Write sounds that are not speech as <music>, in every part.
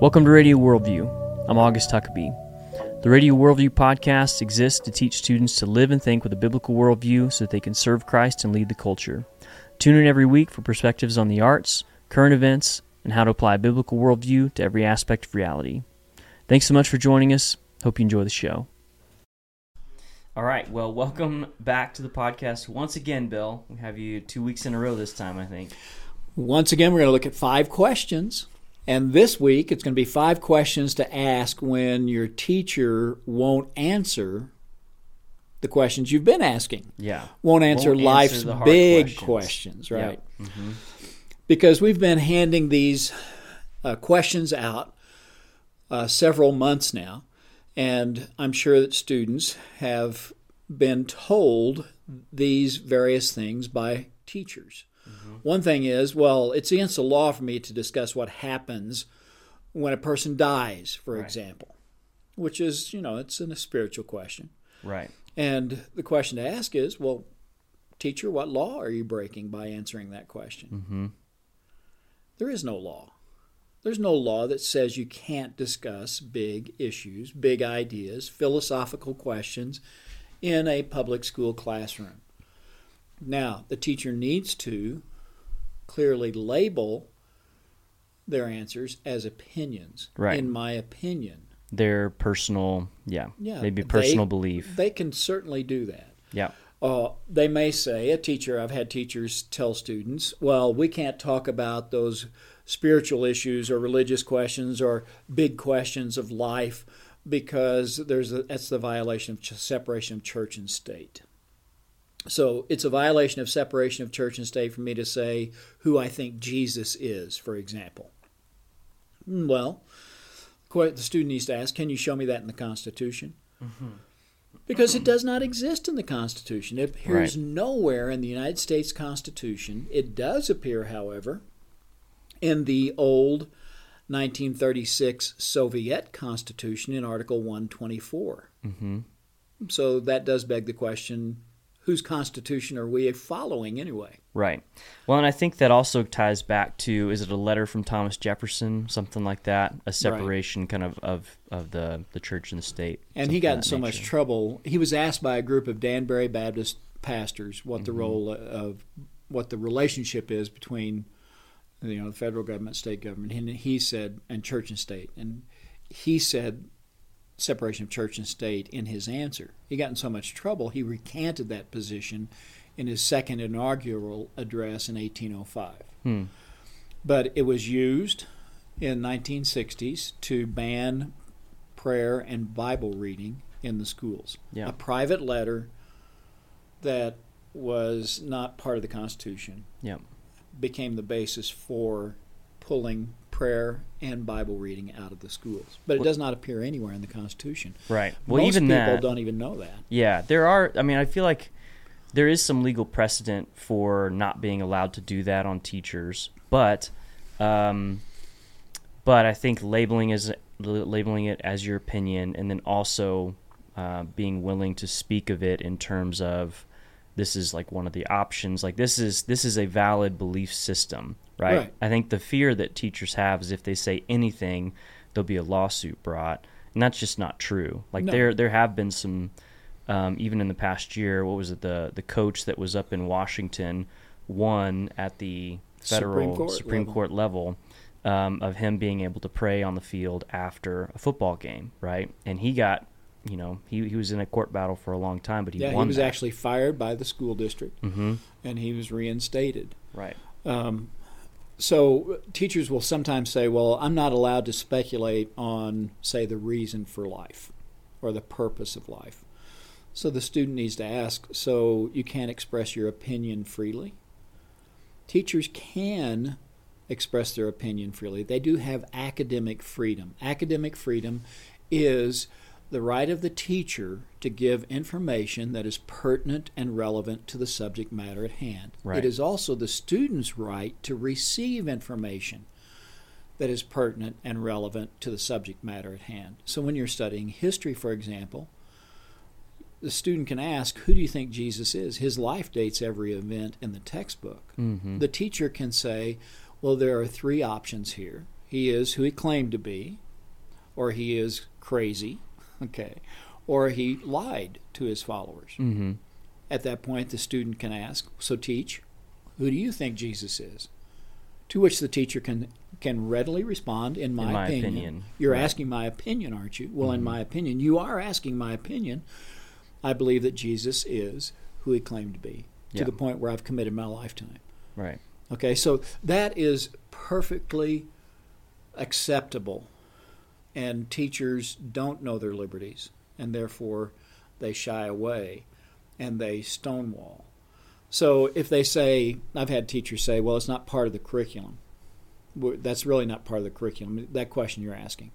Welcome to Radio Worldview. I'm August Huckabee. The Radio Worldview podcast exists to teach students to live and think with a biblical worldview so that they can serve Christ and lead the culture. Tune in every week for perspectives on the arts, current events, and how to apply a biblical worldview to every aspect of reality. Thanks so much for joining us. Hope you enjoy the show. All right. Well, welcome back to the podcast once again, Bill. We have you two weeks in a row this time, I think. Once again, we're going to look at five questions and this week, it's going to be five questions to ask when your teacher won't answer the questions you've been asking. Yeah. Won't answer won't life's answer big questions, questions right? Mm-hmm. Because we've been handing these uh, questions out uh, several months now, and I'm sure that students have been told these various things by teachers. Mm-hmm. One thing is, well, it's against the law for me to discuss what happens when a person dies, for right. example, which is, you know, it's a spiritual question. Right. And the question to ask is, well, teacher, what law are you breaking by answering that question? Mm-hmm. There is no law. There's no law that says you can't discuss big issues, big ideas, philosophical questions in a public school classroom. Now, the teacher needs to clearly label their answers as opinions. Right. In my opinion. Their personal, yeah, yeah maybe personal they, belief. They can certainly do that. Yeah. Uh, they may say, a teacher, I've had teachers tell students, well, we can't talk about those spiritual issues or religious questions or big questions of life because there's a, that's the violation of separation of church and state. So it's a violation of separation of church and state for me to say who I think Jesus is, for example. Hmm, well, the student needs to ask, can you show me that in the Constitution? Mm-hmm. Because it does not exist in the Constitution. It appears right. nowhere in the United States Constitution. It does appear, however, in the old 1936 Soviet Constitution in Article 124. Mm-hmm. So that does beg the question whose constitution are we following anyway? Right. Well, and I think that also ties back to is it a letter from Thomas Jefferson, something like that, a separation right. kind of, of of the the church and the state. And he got in so nature. much trouble. He was asked by a group of Danbury Baptist pastors what mm-hmm. the role of what the relationship is between you know the federal government, state government. And he said, and church and state, and he said separation of church and state in his answer. He got in so much trouble, he recanted that position in his second inaugural address in 1805. Hmm. But it was used in 1960s to ban prayer and Bible reading in the schools. Yeah. A private letter that was not part of the Constitution yeah. became the basis for pulling prayer and Bible reading out of the schools. But it does not appear anywhere in the Constitution. Right. Well, Most even people that, don't even know that. Yeah, there are. I mean, I feel like there is some legal precedent for not being allowed to do that on teachers, but, um, but I think labeling as labeling it as your opinion, and then also uh, being willing to speak of it in terms of this is like one of the options. Like this is this is a valid belief system right? right? I think the fear that teachers have is if they say anything, there'll be a lawsuit brought, and that's just not true. Like no. there there have been some, um, even in the past year. What was it? The the coach that was up in Washington won at the federal Supreme Court Supreme level, Court level um, of him being able to pray on the field after a football game, right? And he got. You know, he, he was in a court battle for a long time, but he yeah, won. he was that. actually fired by the school district, mm-hmm. and he was reinstated. Right. Um, so teachers will sometimes say, well, I'm not allowed to speculate on, say, the reason for life or the purpose of life. So the student needs to ask, so you can't express your opinion freely? Teachers can express their opinion freely. They do have academic freedom. Academic freedom is the right of the teacher to give information that is pertinent and relevant to the subject matter at hand. Right. It is also the student's right to receive information that is pertinent and relevant to the subject matter at hand. So when you're studying history, for example, the student can ask, Who do you think Jesus is? His life dates every event in the textbook. Mm-hmm. The teacher can say, Well, there are three options here he is who he claimed to be, or he is crazy, okay, or he lied to his followers. Mm-hmm. At that point, the student can ask, So, teach, who do you think Jesus is? To which the teacher can can readily respond, In my, In my opinion. opinion, You're right. asking my opinion, aren't you? Well, in Mhm. my opinion, you are asking my opinion. I believe that Jesus is who he claimed to be, to the point where I've committed my lifetime. Right. Okay, so that is perfectly acceptable. And teachers don't know their liberties, and therefore they shy away and they stonewall. So if they say, I've had teachers say, well, it's not part of the curriculum. That's really not part of the curriculum, that question you're asking.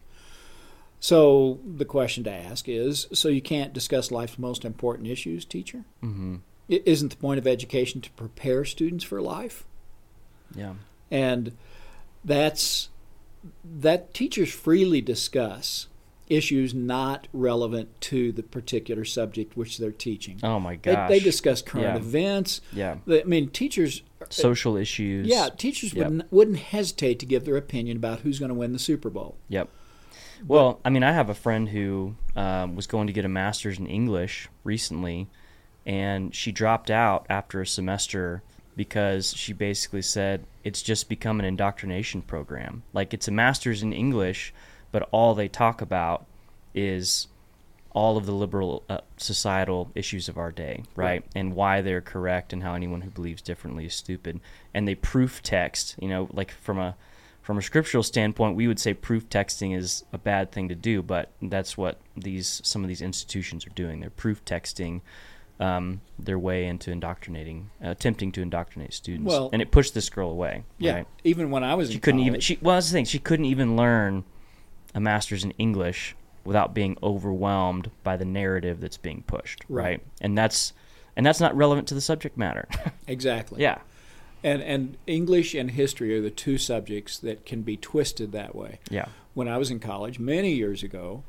So the question to ask is so you can't discuss life's most important issues, teacher? Mm-hmm. I- Isn't the point of education to prepare students for life? Yeah. and that's that teachers freely discuss issues not relevant to the particular subject which they're teaching. Oh my They, gosh. they discuss current Yeah. events. Yeah. They- I mean, teachers. Social issues. Yeah, teachers Yep. wouldn't wouldn't hesitate to give their opinion about who's going to win the Super Bowl. Yep. Well, I mean, I have a friend who um, was going to get a master's in English recently, and she dropped out after a semester because she basically said it's just become an indoctrination program. Like it's a master's in English, but all they talk about is all of the liberal uh, societal issues of our day, right? Right. And why they're correct and how anyone who believes differently is stupid. And they proof text, you know, like from a from a scriptural standpoint, we would say proof texting is a bad thing to do, but that's what these some of these institutions are doing. They're proof texting um, their way into indoctrinating, uh, attempting to indoctrinate students, Well- and it pushed this girl away. Yeah, right? even when I was she in couldn't even. college- She well, that's the thing. She couldn't even learn a master's in English without being overwhelmed by the narrative that's being pushed. Right. Right, and that's and that's not relevant to the subject matter. <laughs> exactly. yeah, And and English and history are the two subjects that can be twisted that way. yeah, when I was in college many years ago,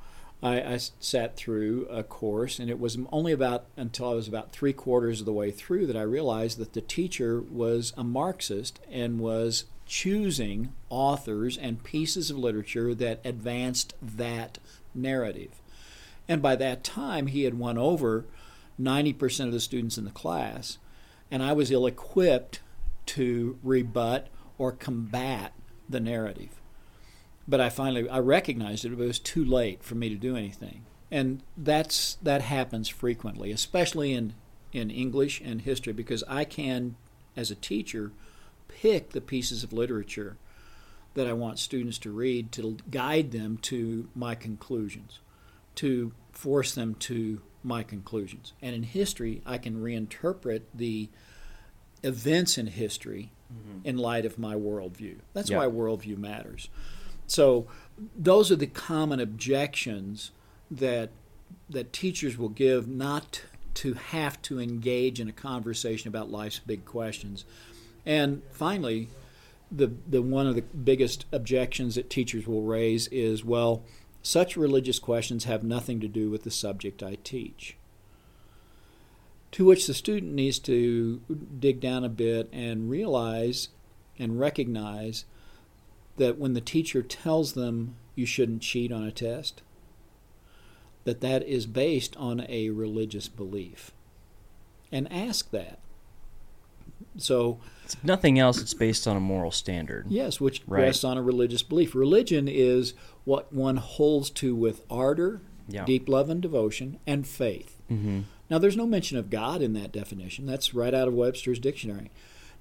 I, I sat through a course, and it was only about until I was about three quarters of the way through that I realized that the teacher was a Marxist and was choosing authors and pieces of literature that advanced that narrative. And by that time, he had won over 90% of the students in the class, and I was ill equipped to rebut or combat the narrative but I finally I recognized it, but it was too late for me to do anything. And that's that happens frequently, especially in in English and history, because I can, as a teacher, pick the pieces of literature that I want students to read to guide them to my conclusions, to force them to my conclusions. And in history, I can reinterpret the events in history mm-hmm. in light of my worldview. That's why worldview matters. So those are the common objections that that teachers will give not to have to engage in a conversation about life's big questions. And finally, the the one of the biggest objections that teachers will raise is well, such religious questions have nothing to do with the subject I teach. To which the student needs to dig down a bit and realize and recognize that when the teacher tells them you shouldn't cheat on a test, that that is based on a religious belief. And ask that. So, If nothing else, it's based on a moral standard. yes, which Right. rests on a religious belief. Religion is what one holds to with ardor, Yeah. deep love and devotion, and faith. Mm-hmm. Now, there's no mention of God in that definition. That's right out of Webster's dictionary.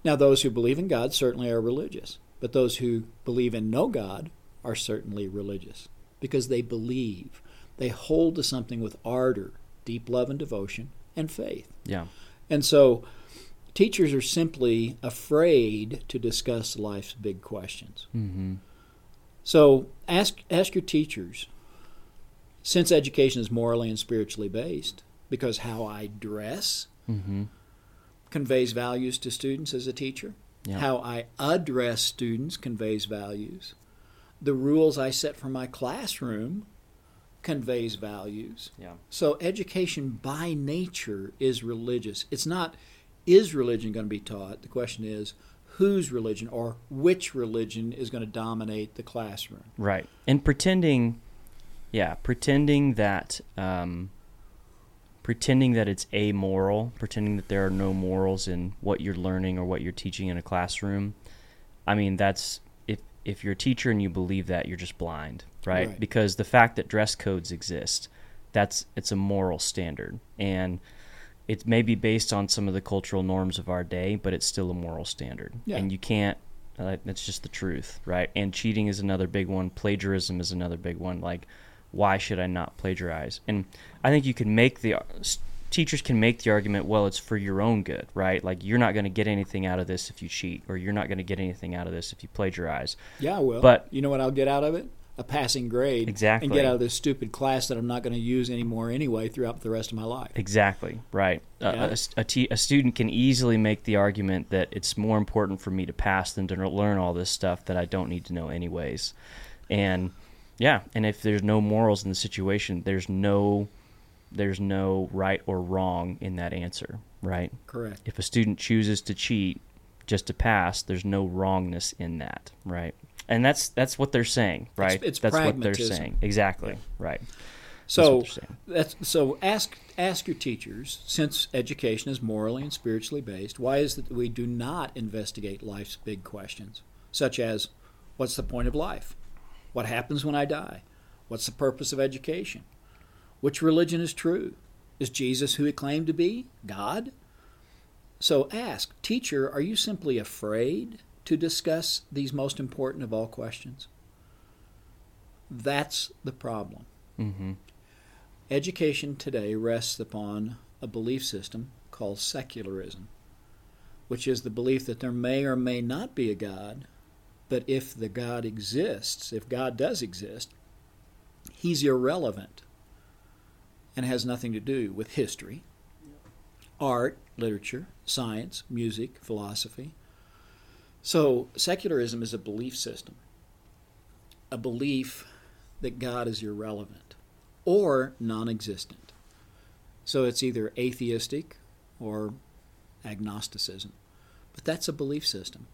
Now, those who believe in God certainly are religious, but those who believe in no God are certainly religious because they believe. They hold to something with ardor, deep love and devotion, and faith. Yeah. And so, teachers are simply afraid to discuss life's big questions. Mm-hmm. So, ask ask your teachers. Since education is morally and spiritually based, because how I dress Mm-hmm. conveys values to students as a teacher. Yeah. How I address students conveys values. The rules I set for my classroom conveys values. Yeah. So education by nature is religious. It's not is religion going to be taught? The question is whose religion or which religion is going to dominate the classroom. Right. And pretending, yeah, pretending that, um, pretending that it's amoral, pretending that there are no morals in what you're learning or what you're teaching in a classroom. I mean, that's if if you're a teacher and you believe that, you're just blind, right? Right. Because the fact that dress codes exist, that's it's a moral standard, and it may be based on some of the cultural norms of our day, but it's still a moral standard, Yeah. and you can't. Uh, that's just the truth, right? And cheating is another big one. Plagiarism is another big one. Like, why should I not plagiarize? And I think you can make the teachers can make the argument, well, it's for your own good, right? Like you're not going to get anything out of this if you cheat, or you're not going to get anything out of this if you plagiarize. Yeah, I will. But- you know what I'll get out of it? A passing grade. Exactly. And get out of this stupid class that I'm not going to use anymore anyway throughout the rest of my life. Exactly right. Yeah. a s- a, a student can easily make the argument that it's more important for me to pass than to learn all this stuff that I don't need to know anyways. And yeah, and if there's no morals in the situation, there's no there's no right or wrong in that answer, right? Correct. if a student chooses to cheat just to pass, there's no wrongness in that, right? And that's that's what they're saying, right? it's that's what they're saying. Exactly, right. So what that's so ask ask your teachers since education is morally and spiritually based why is it that we do not investigate life's big questions such as what's the point of life what happens when i die? What's the purpose of education? Which religion is true? Is jesus who he claimed to be? God? So ask teacher are you simply afraid to discuss these most important of all questions? That's the problem. Mm-hmm. Education today rests upon a belief system called secularism, which is the belief that there may or may not be a God, but if the God exists, if God does exist, he's irrelevant and has nothing to do with history, art, literature, science, music, philosophy. So, secularism is a belief system, a belief that God is irrelevant or non existent. So it's either atheistic or agnosticism. But that's a belief system.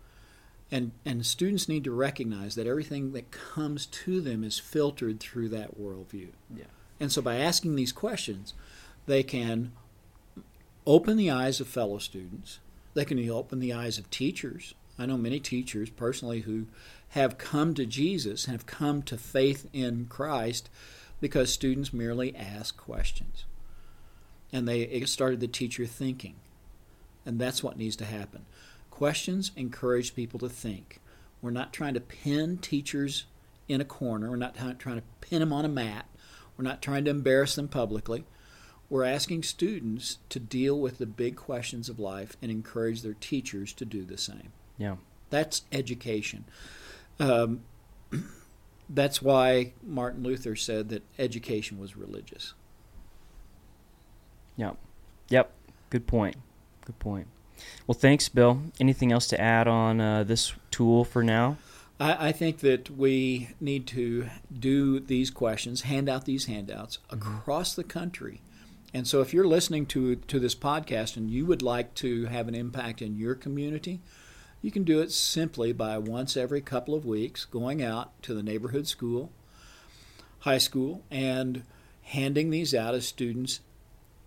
And, and students need to recognize that everything that comes to them is filtered through that worldview. Yeah. And so by asking these questions, they can open the eyes of fellow students. They can open the eyes of teachers. I know many teachers personally who have come to Jesus and have come to faith in Christ because students merely ask questions. And they it started the teacher thinking. And that's what needs to happen. Questions encourage people to think. We're not trying to pin teachers in a corner. We're not trying to pin them on a mat. We're not trying to embarrass them publicly. We're asking students to deal with the big questions of life and encourage their teachers to do the same. Yeah. That's education. Um, <clears throat> that's why Martin Luther said that education was religious. Yep. Yep. Good point. Good point. Well, thanks, Bill. Anything else to add on uh, this tool for now? I, I think that we need to do these questions, hand out these handouts across the country. And so, if you're listening to to this podcast and you would like to have an impact in your community, you can do it simply by once every couple of weeks going out to the neighborhood school, high school, and handing these out as students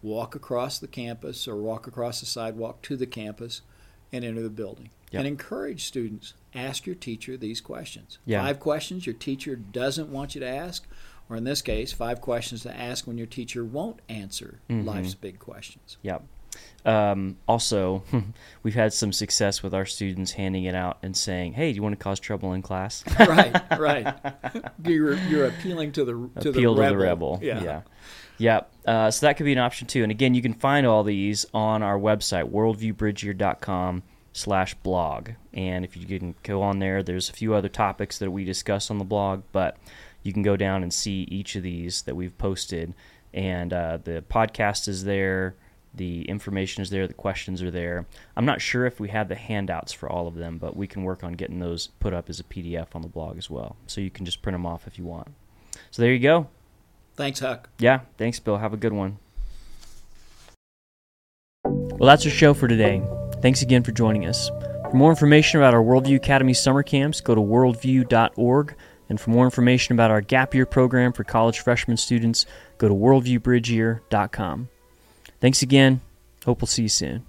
walk across the campus or walk across the sidewalk to the campus and enter the building. Yep. And encourage students ask your teacher these questions. Yeah. Five questions your teacher doesn't want you to ask, or in this case, five questions to ask when your teacher won't answer Mhm. life's big questions. Yep. Um, also, <laughs> we've had some success with our students handing it out and saying, "Hey, do you want to cause trouble in class?" <laughs> right, right. <laughs> You're, you're appealing to the to appeal the to the rebel. Yeah. yeah. Yep. Uh, so that could be an option too. And again, you can find all these on our website, worldviewbridgeyear.com slash blog. And if you can go on there, there's a few other topics that we discuss on the blog, but you can go down and see each of these that we've posted. And uh, the podcast is there, the information is there, the questions are there. I'm not sure if we have the handouts for all of them, but we can work on getting those put up as a PDF on the blog as well. So you can just print them off if you want. So there you go. Thanks, Huck. Yeah, thanks, Bill. Have a good one. Well, that's our show for today. Thanks again for joining us. For more information about our Worldview Academy summer camps, go to worldview.org. And for more information about our gap year program for college freshman students, go to worldviewbridgeyear.com. Thanks again. Hope we'll see you soon.